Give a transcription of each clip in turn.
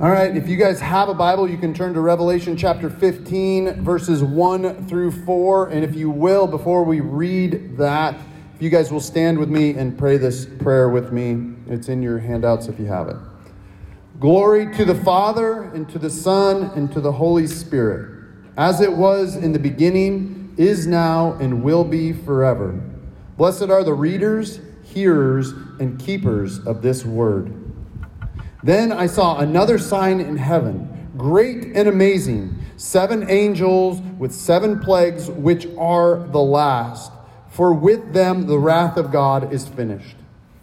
All right, if you guys have a Bible, you can turn to Revelation chapter 15, verses 1 through 4. And if you will, before we read that, if you guys will stand with me and pray this prayer with me, it's in your handouts if you have it. Glory to the Father, and to the Son, and to the Holy Spirit, as it was in the beginning, is now, and will be forever. Blessed are the readers, hearers, and keepers of this word then I saw another sign in heaven, great and amazing, seven angels with seven plagues, which are the last. For with them the wrath of God is finished.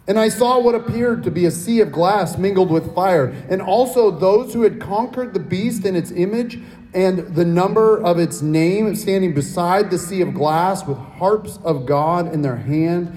And I saw what appeared to be a sea of glass mingled with fire, and also those who had conquered the beast and its image and the number of its name standing beside the sea of glass with harps of God in their hand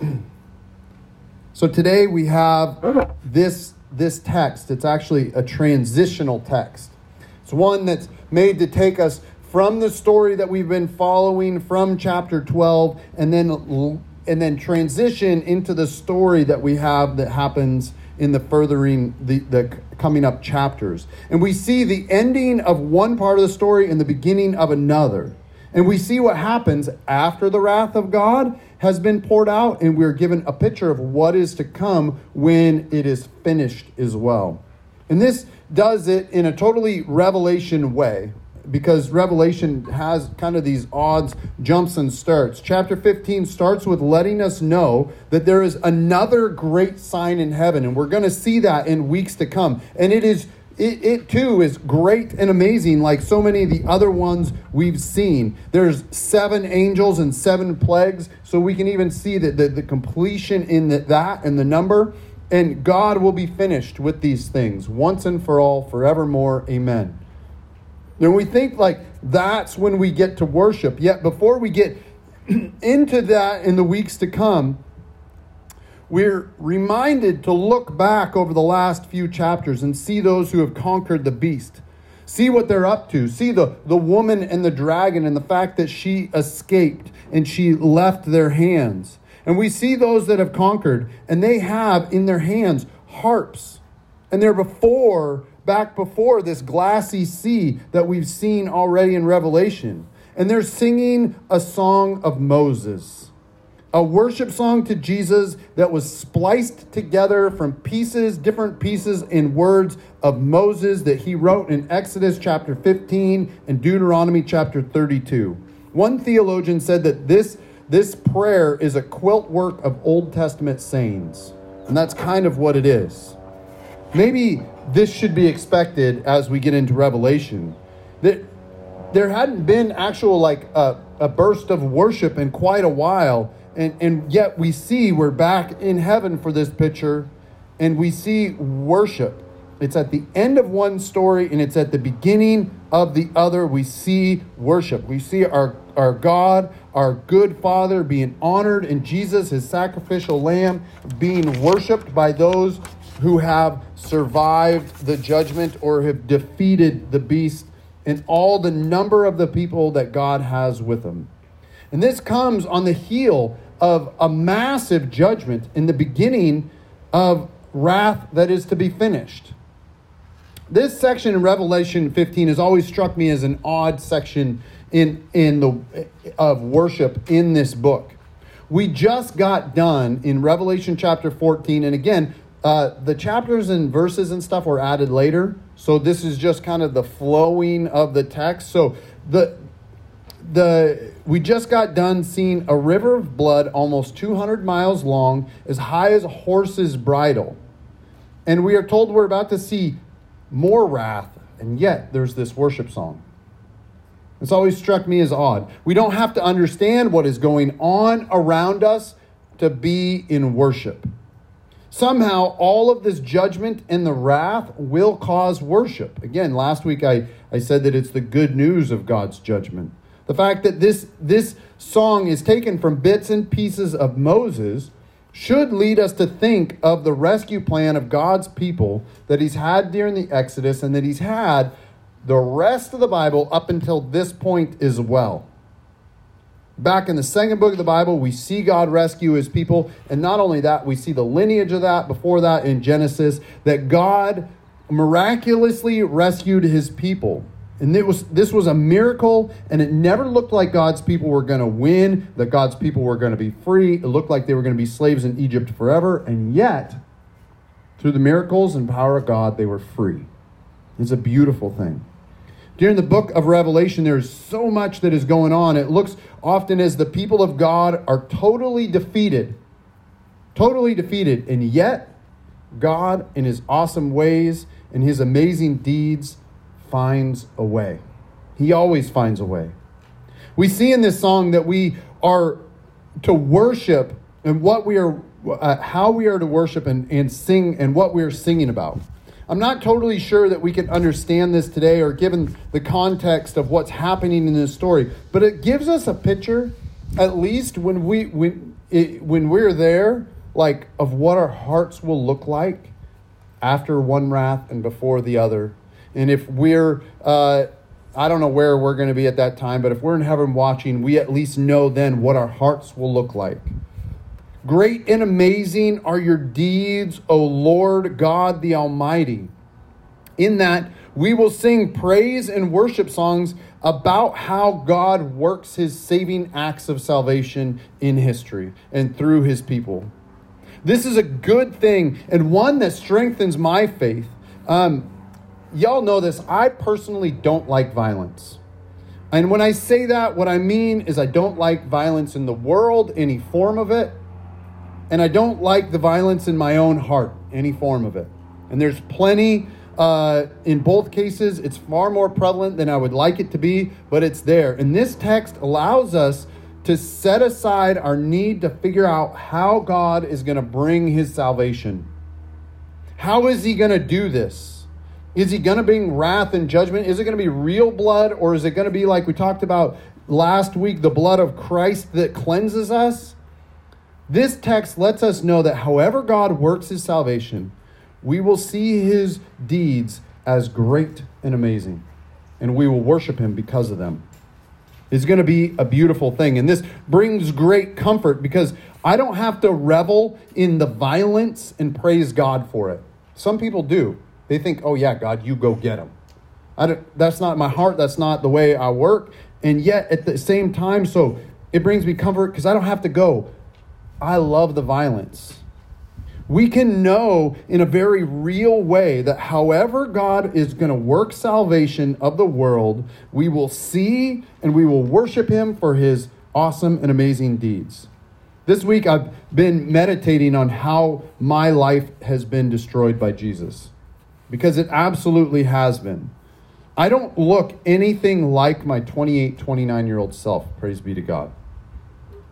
so today we have this this text. It's actually a transitional text. It's one that's made to take us from the story that we've been following from chapter 12 and then and then transition into the story that we have that happens in the furthering the, the coming up chapters. And we see the ending of one part of the story and the beginning of another. And we see what happens after the wrath of God has been poured out, and we're given a picture of what is to come when it is finished as well. And this does it in a totally revelation way because Revelation has kind of these odds, jumps, and starts. Chapter 15 starts with letting us know that there is another great sign in heaven, and we're going to see that in weeks to come. And it is it, it, too is great and amazing, like so many of the other ones we've seen. There's seven angels and seven plagues, so we can even see that the, the completion in the, that and the number. And God will be finished with these things once and for all, forevermore. Amen. And we think like that's when we get to worship. Yet before we get into that in the weeks to come, we're reminded to look back over the last few chapters and see those who have conquered the beast. See what they're up to. See the, the woman and the dragon and the fact that she escaped and she left their hands. And we see those that have conquered, and they have in their hands harps. And they're before, back before this glassy sea that we've seen already in Revelation. And they're singing a song of Moses a worship song to Jesus that was spliced together from pieces, different pieces in words of Moses that he wrote in Exodus chapter 15 and Deuteronomy chapter 32. One theologian said that this, this prayer is a quilt work of Old Testament sayings, and that's kind of what it is. Maybe this should be expected as we get into Revelation. That there hadn't been actual like a, a burst of worship in quite a while and, and yet we see we're back in heaven for this picture, and we see worship. It's at the end of one story and it's at the beginning of the other. We see worship. We see our, our God, our good Father, being honored in Jesus, his sacrificial lamb, being worshiped by those who have survived the judgment or have defeated the beast, and all the number of the people that God has with him. And this comes on the heel of a massive judgment in the beginning of wrath that is to be finished. This section in Revelation 15 has always struck me as an odd section in, in the, of worship in this book. We just got done in Revelation chapter 14, and again, uh, the chapters and verses and stuff were added later. So this is just kind of the flowing of the text. So the the we just got done seeing a river of blood almost 200 miles long, as high as a horse's bridle. And we are told we're about to see more wrath, and yet there's this worship song. It's always struck me as odd. We don't have to understand what is going on around us to be in worship. Somehow, all of this judgment and the wrath will cause worship. Again, last week I, I said that it's the good news of God's judgment. The fact that this, this song is taken from bits and pieces of Moses should lead us to think of the rescue plan of God's people that he's had during the Exodus and that he's had the rest of the Bible up until this point as well. Back in the second book of the Bible, we see God rescue his people. And not only that, we see the lineage of that before that in Genesis, that God miraculously rescued his people. And it was, this was a miracle, and it never looked like God's people were going to win, that God's people were going to be free. It looked like they were going to be slaves in Egypt forever. And yet, through the miracles and power of God, they were free. It's a beautiful thing. During the book of Revelation, there's so much that is going on. It looks often as the people of God are totally defeated. Totally defeated. And yet, God, in his awesome ways and his amazing deeds, finds a way. He always finds a way. We see in this song that we are to worship and what we are, uh, how we are to worship and, and sing and what we are singing about. I'm not totally sure that we can understand this today or given the context of what's happening in this story, but it gives us a picture, at least when we when it, when we're there, like of what our hearts will look like after one wrath and before the other. And if we're uh, I don't know where we're going to be at that time, but if we're in heaven watching, we at least know then what our hearts will look like. Great and amazing are your deeds, O Lord God the Almighty. In that, we will sing praise and worship songs about how God works his saving acts of salvation in history and through his people. This is a good thing and one that strengthens my faith. Um, y'all know this. I personally don't like violence. And when I say that, what I mean is I don't like violence in the world, any form of it and I don't like the violence in my own heart, any form of it. And there's plenty uh, in both cases. It's far more prevalent than I would like it to be, but it's there. And this text allows us to set aside our need to figure out how God is going to bring his salvation. How is he going to do this? Is he going to bring wrath and judgment? Is it going to be real blood, or is it going to be like we talked about last week, the blood of Christ that cleanses us? This text lets us know that however God works his salvation, we will see his deeds as great and amazing, and we will worship him because of them. It's going to be a beautiful thing. And this brings great comfort because I don't have to revel in the violence and praise God for it. Some people do. They think, oh, yeah, God, you go get them. I don't, that's not my heart. That's not the way I work. And yet, at the same time, so it brings me comfort because I don't have to go. I love the violence. We can know in a very real way that however God is going to work salvation of the world, we will see and we will worship Him for His awesome and amazing deeds. This week, I've been meditating on how my life has been destroyed by Jesus, because it absolutely has been. I don't look anything like my 28, 29 year old self, praise be to God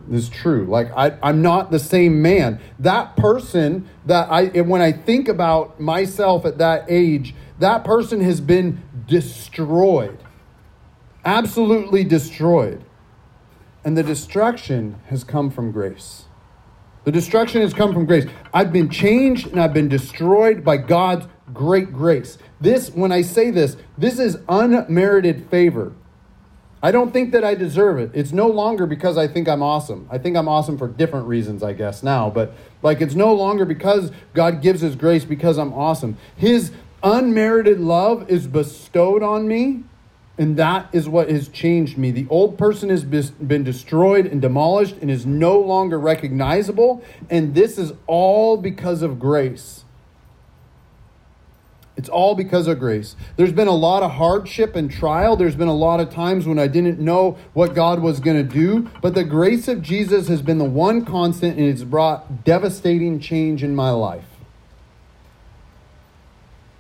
This is true. Like I, I'm not the same man. That person that I, when I think about myself at that age, that person has been destroyed, absolutely destroyed, and the destruction has come from grace. The destruction has come from grace. I've been changed and I've been destroyed by God's great grace. This, when I say this, this is unmerited favor. I don't think that I deserve it. It's no longer because I think I'm awesome. I think I'm awesome for different reasons, I guess, now. But like, it's no longer because God gives His grace because I'm awesome. His unmerited love is bestowed on me, and that is what has changed me. The old person has been destroyed and demolished and is no longer recognizable, and this is all because of grace. It's all because of grace. There's been a lot of hardship and trial. There's been a lot of times when I didn't know what God was going to do. But the grace of Jesus has been the one constant, and it's brought devastating change in my life.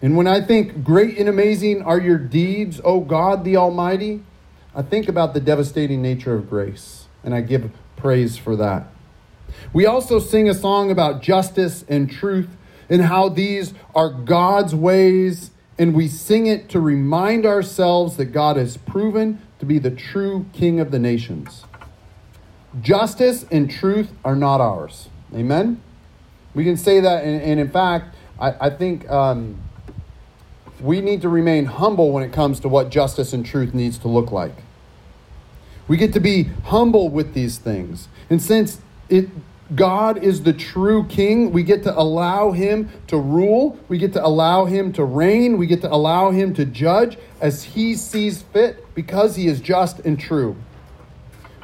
And when I think great and amazing are your deeds, O God the Almighty, I think about the devastating nature of grace, and I give praise for that. We also sing a song about justice and truth and how these are God's ways, and we sing it to remind ourselves that God has proven to be the true King of the nations. Justice and truth are not ours. Amen? We can say that, and, and in fact, I, I think um, we need to remain humble when it comes to what justice and truth needs to look like. We get to be humble with these things. And since it God is the true king, we get to allow him to rule, we get to allow him to reign, we get to allow him to judge as he sees fit because he is just and true.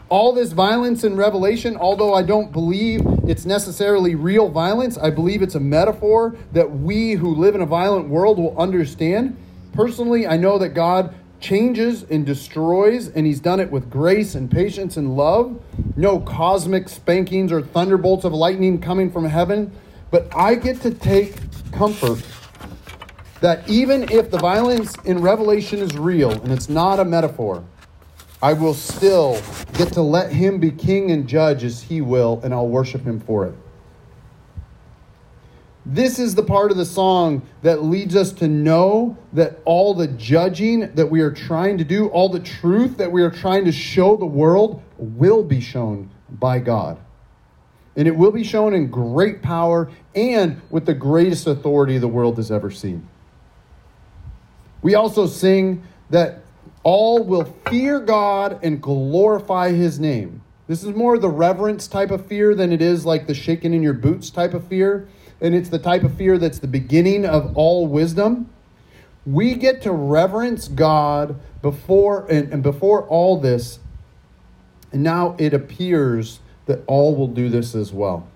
All this violence in Revelation, although I don't believe it's necessarily real violence, I believe it's a metaphor that we who live in a violent world will understand. Personally, I know that God changes and destroys, and he's done it with grace and patience and love. No cosmic spankings or thunderbolts of lightning coming from heaven. But I get to take comfort that even if the violence in Revelation is real and it's not a metaphor, I will still get to let him be king and judge as he will, and I'll worship him for it. This is the part of the song that leads us to know that all the judging that we are trying to do, all the truth that we are trying to show the world, will be shown by God. And it will be shown in great power and with the greatest authority the world has ever seen. We also sing that all will fear God and glorify his name. This is more the reverence type of fear than it is like the shaking in your boots type of fear and it's the type of fear that's the beginning of all wisdom. We get to reverence God before and, and before all this, and now it appears that all will do this as well.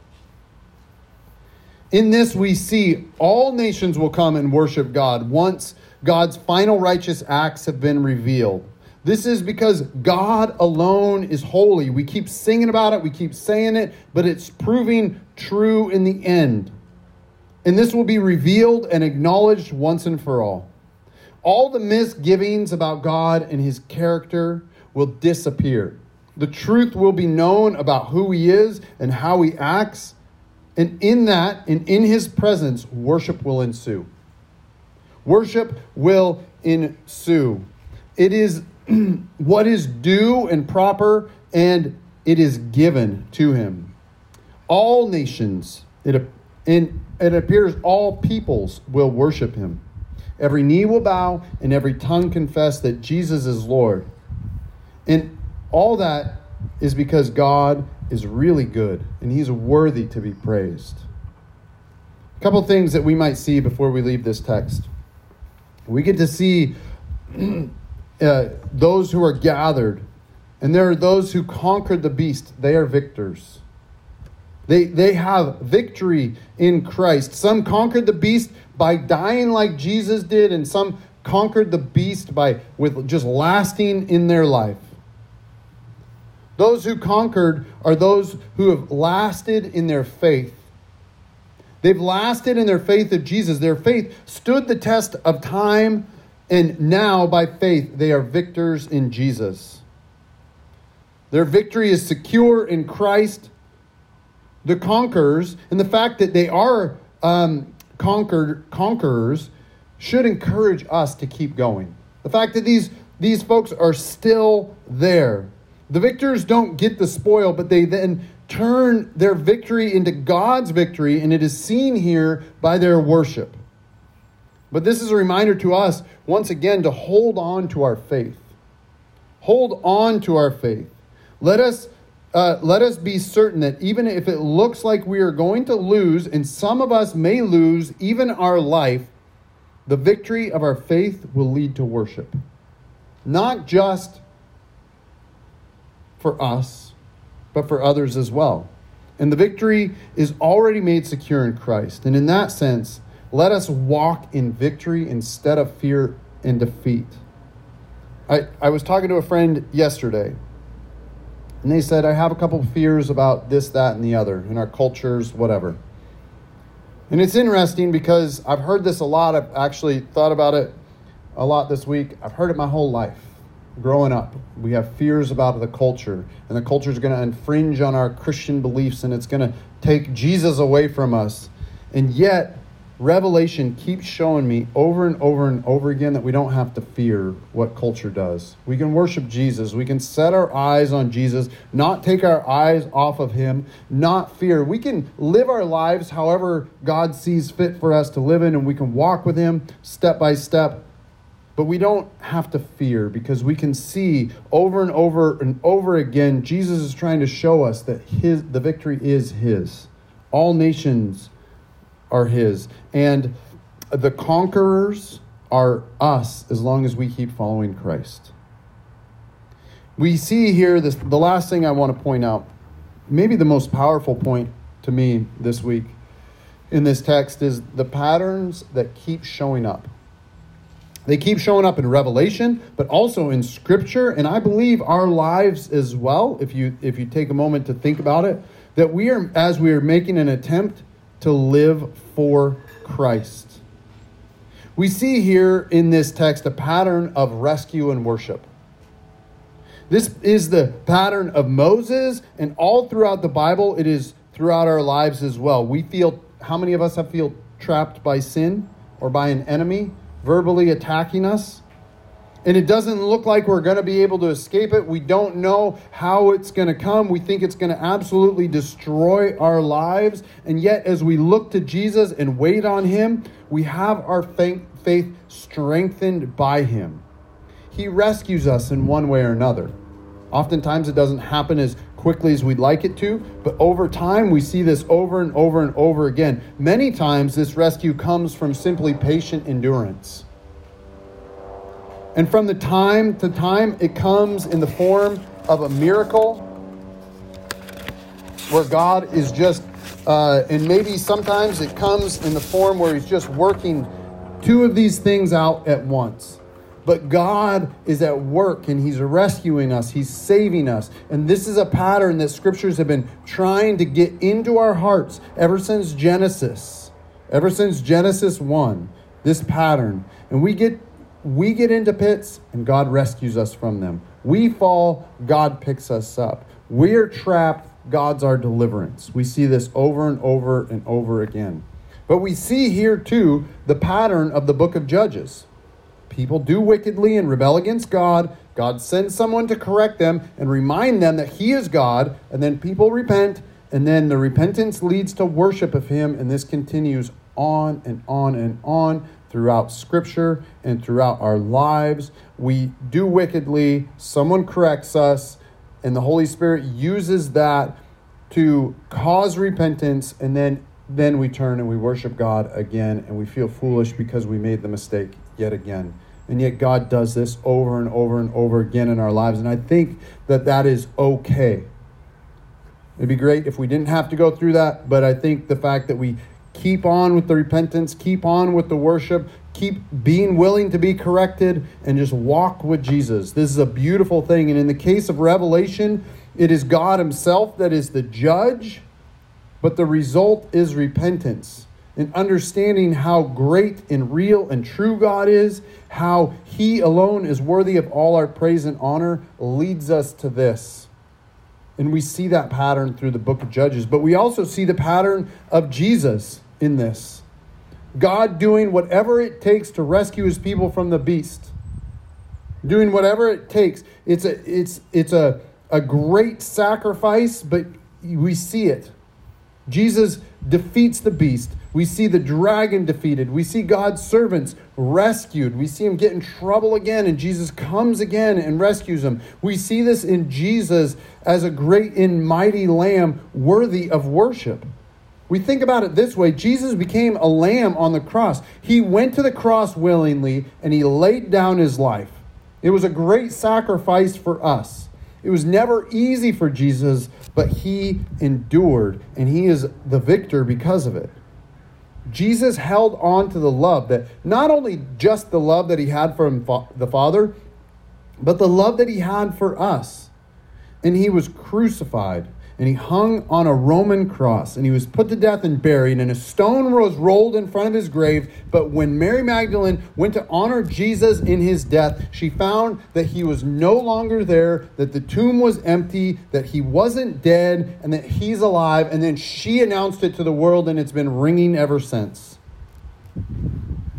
In this, we see all nations will come and worship God once God's final righteous acts have been revealed. This is because God alone is holy. We keep singing about it, we keep saying it, but it's proving true in the end. And this will be revealed and acknowledged once and for all. All the misgivings about God and his character will disappear. The truth will be known about who he is and how he acts. And in that, and in his presence, worship will ensue. Worship will ensue. It is what is due and proper, and it is given to him. All nations, it, in it appears all peoples will worship him. Every knee will bow and every tongue confess that Jesus is Lord. And all that is because God is really good and he's worthy to be praised. A couple things that we might see before we leave this text. We get to see uh, those who are gathered, and there are those who conquered the beast. They are victors. They, they have victory in Christ. Some conquered the beast by dying like Jesus did, and some conquered the beast by with just lasting in their life. Those who conquered are those who have lasted in their faith. They've lasted in their faith of Jesus. Their faith stood the test of time, and now by faith they are victors in Jesus. Their victory is secure in Christ the conquerors and the fact that they are um, conquered conquerors should encourage us to keep going. The fact that these these folks are still there. The victors don't get the spoil, but they then turn their victory into God's victory, and it is seen here by their worship. But this is a reminder to us, once again, to hold on to our faith. Hold on to our faith. Let us uh, let us be certain that even if it looks like we are going to lose, and some of us may lose even our life, the victory of our faith will lead to worship. Not just for us, but for others as well. And the victory is already made secure in Christ. And in that sense, let us walk in victory instead of fear and defeat. I, I was talking to a friend yesterday and they said, I have a couple fears about this, that, and the other in our cultures, whatever. And it's interesting because I've heard this a lot. I've actually thought about it a lot this week. I've heard it my whole life. growing up. We have fears about the culture, and the culture is going to infringe on our Christian beliefs, and it's going to take Jesus away from us. And yet, Revelation keeps showing me over and over and over again that we don't have to fear what culture does. We can worship Jesus. We can set our eyes on Jesus, not take our eyes off of Him, not fear. We can live our lives however God sees fit for us to live in, and we can walk with Him step by step. But we don't have to fear because we can see over and over and over again Jesus is trying to show us that his the victory is his. All nations are his. And the conquerors are us as long as we keep following Christ. We see here this the last thing I want to point out, maybe the most powerful point to me this week in this text is the patterns that keep showing up. They keep showing up in Revelation, but also in Scripture, and I believe our lives as well. If you if you take a moment to think about it, that we are as we are making an attempt to live for Christ. We see here in this text a pattern of rescue and worship. This is the pattern of Moses, and all throughout the Bible, it is throughout our lives as well. We feel, how many of us have feel trapped by sin or by an enemy verbally attacking us? And it doesn't look like we're going to be able to escape it. We don't know how it's going to come. We think it's going to absolutely destroy our lives. And yet, as we look to Jesus and wait on Him, we have our faith strengthened by Him. He rescues us in one way or another. Oftentimes, it doesn't happen as quickly as we'd like it to, but over time, we see this over and over and over again. Many times, this rescue comes from simply patient endurance. And from the time to time, it comes in the form of a miracle where God is just, uh, and maybe sometimes it comes in the form where He's just working two of these things out at once. But God is at work and He's rescuing us, He's saving us. And this is a pattern that scriptures have been trying to get into our hearts ever since Genesis, ever since Genesis 1. This pattern. And we get we get into pits and God rescues us from them. We fall, God picks us up. We're trapped, God's our deliverance. We see this over and over and over again. But we see here too the pattern of the book of Judges. People do wickedly and rebel against God. God sends someone to correct them and remind them that He is God, and then people repent, and then the repentance leads to worship of Him, and this continues on and on and on throughout Scripture and throughout our lives. We do wickedly, someone corrects us, and the Holy Spirit uses that to cause repentance, and then then we turn and we worship God again, and we feel foolish because we made the mistake yet again. And yet, God does this over and over and over again in our lives. And I think that that is okay. It'd be great if we didn't have to go through that, but I think the fact that we keep on with the repentance, keep on with the worship, keep being willing to be corrected, and just walk with Jesus. This is a beautiful thing. And in the case of Revelation, it is God Himself that is the judge, but the result is repentance. And understanding how great and real and true God is, how He alone is worthy of all our praise and honor, leads us to this. And we see that pattern through the book of Judges. But we also see the pattern of Jesus in this. God doing whatever it takes to rescue his people from the beast. Doing whatever it takes. It's a it's it's a, a great sacrifice, but we see it. Jesus defeats the beast. We see the dragon defeated. We see God's servants rescued. We see him get in trouble again, and Jesus comes again and rescues him. We see this in Jesus as a great and mighty lamb worthy of worship. We think about it this way Jesus became a lamb on the cross. He went to the cross willingly and he laid down his life. It was a great sacrifice for us. It was never easy for Jesus, but he endured and he is the victor because of it. Jesus held on to the love that not only just the love that he had from the Father, but the love that he had for us. And he was crucified and he hung on a Roman cross, and he was put to death and buried, and a stone was rolled in front of his grave. But when Mary Magdalene went to honor Jesus in his death, she found that he was no longer there, that the tomb was empty, that he wasn't dead, and that he's alive. And then she announced it to the world, and it's been ringing ever since.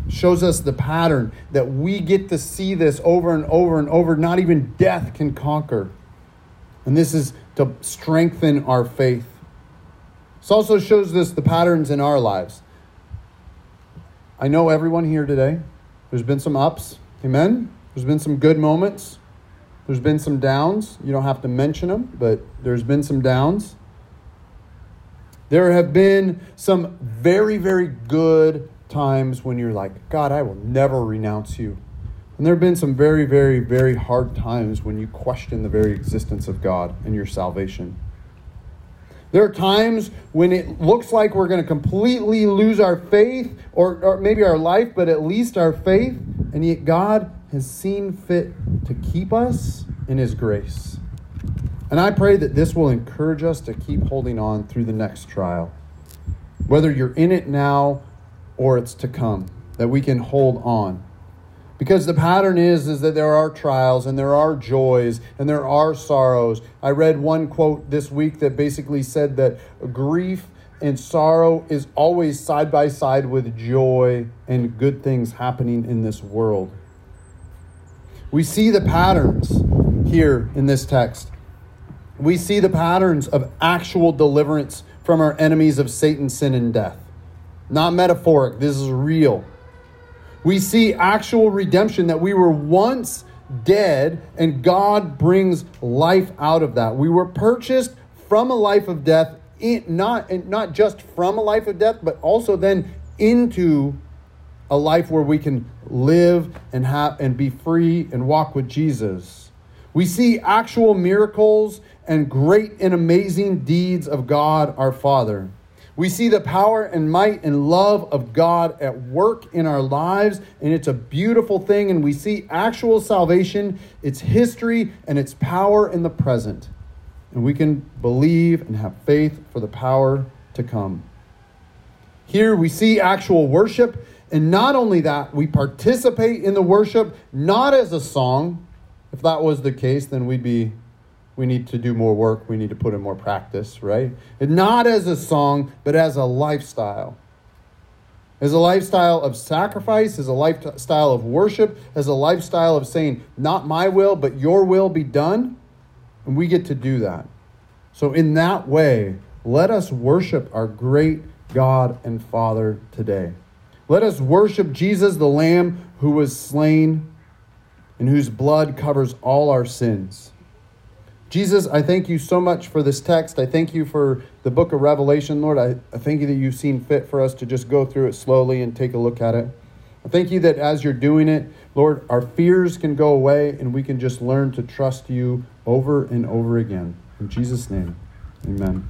Shows us the pattern that we get to see this over and over and over. Not even death can conquer. And this is to strengthen our faith. This also shows us the patterns in our lives. I know everyone here today, there's been some ups. Amen? There's been some good moments. There's been some downs. You don't have to mention them, but there's been some downs. There have been some very, very good times when you're like, God, I will never renounce you. And there have been some very, very, very hard times when you question the very existence of God and your salvation. There are times when it looks like we're going to completely lose our faith or, or maybe our life, but at least our faith. And yet God has seen fit to keep us in His grace. And I pray that this will encourage us to keep holding on through the next trial. Whether you're in it now or it's to come, that we can hold on because the pattern is is that there are trials and there are joys and there are sorrows. I read one quote this week that basically said that grief and sorrow is always side by side with joy and good things happening in this world. We see the patterns here in this text. We see the patterns of actual deliverance from our enemies of satan sin and death. Not metaphoric. This is real we see actual redemption that we were once dead and God brings life out of that. We were purchased from a life of death, not, not just from a life of death, but also then into a life where we can live and have and be free and walk with Jesus. We see actual miracles and great and amazing deeds of God our Father. We see the power and might and love of God at work in our lives, and it's a beautiful thing. And we see actual salvation, its history, and its power in the present. And we can believe and have faith for the power to come. Here we see actual worship, and not only that, we participate in the worship not as a song. If that was the case, then we'd be we need to do more work. We need to put in more practice, right? And not as a song, but as a lifestyle. As a lifestyle of sacrifice, as a lifestyle of worship, as a lifestyle of saying, not my will, but your will be done. And we get to do that. So, in that way, let us worship our great God and Father today. Let us worship Jesus, the Lamb who was slain and whose blood covers all our sins. Jesus, I thank you so much for this text. I thank you for the book of Revelation, Lord. I, I thank you that you've seen fit for us to just go through it slowly and take a look at it. I thank you that as you're doing it, Lord, our fears can go away and we can just learn to trust you over and over again. In Jesus' name, amen.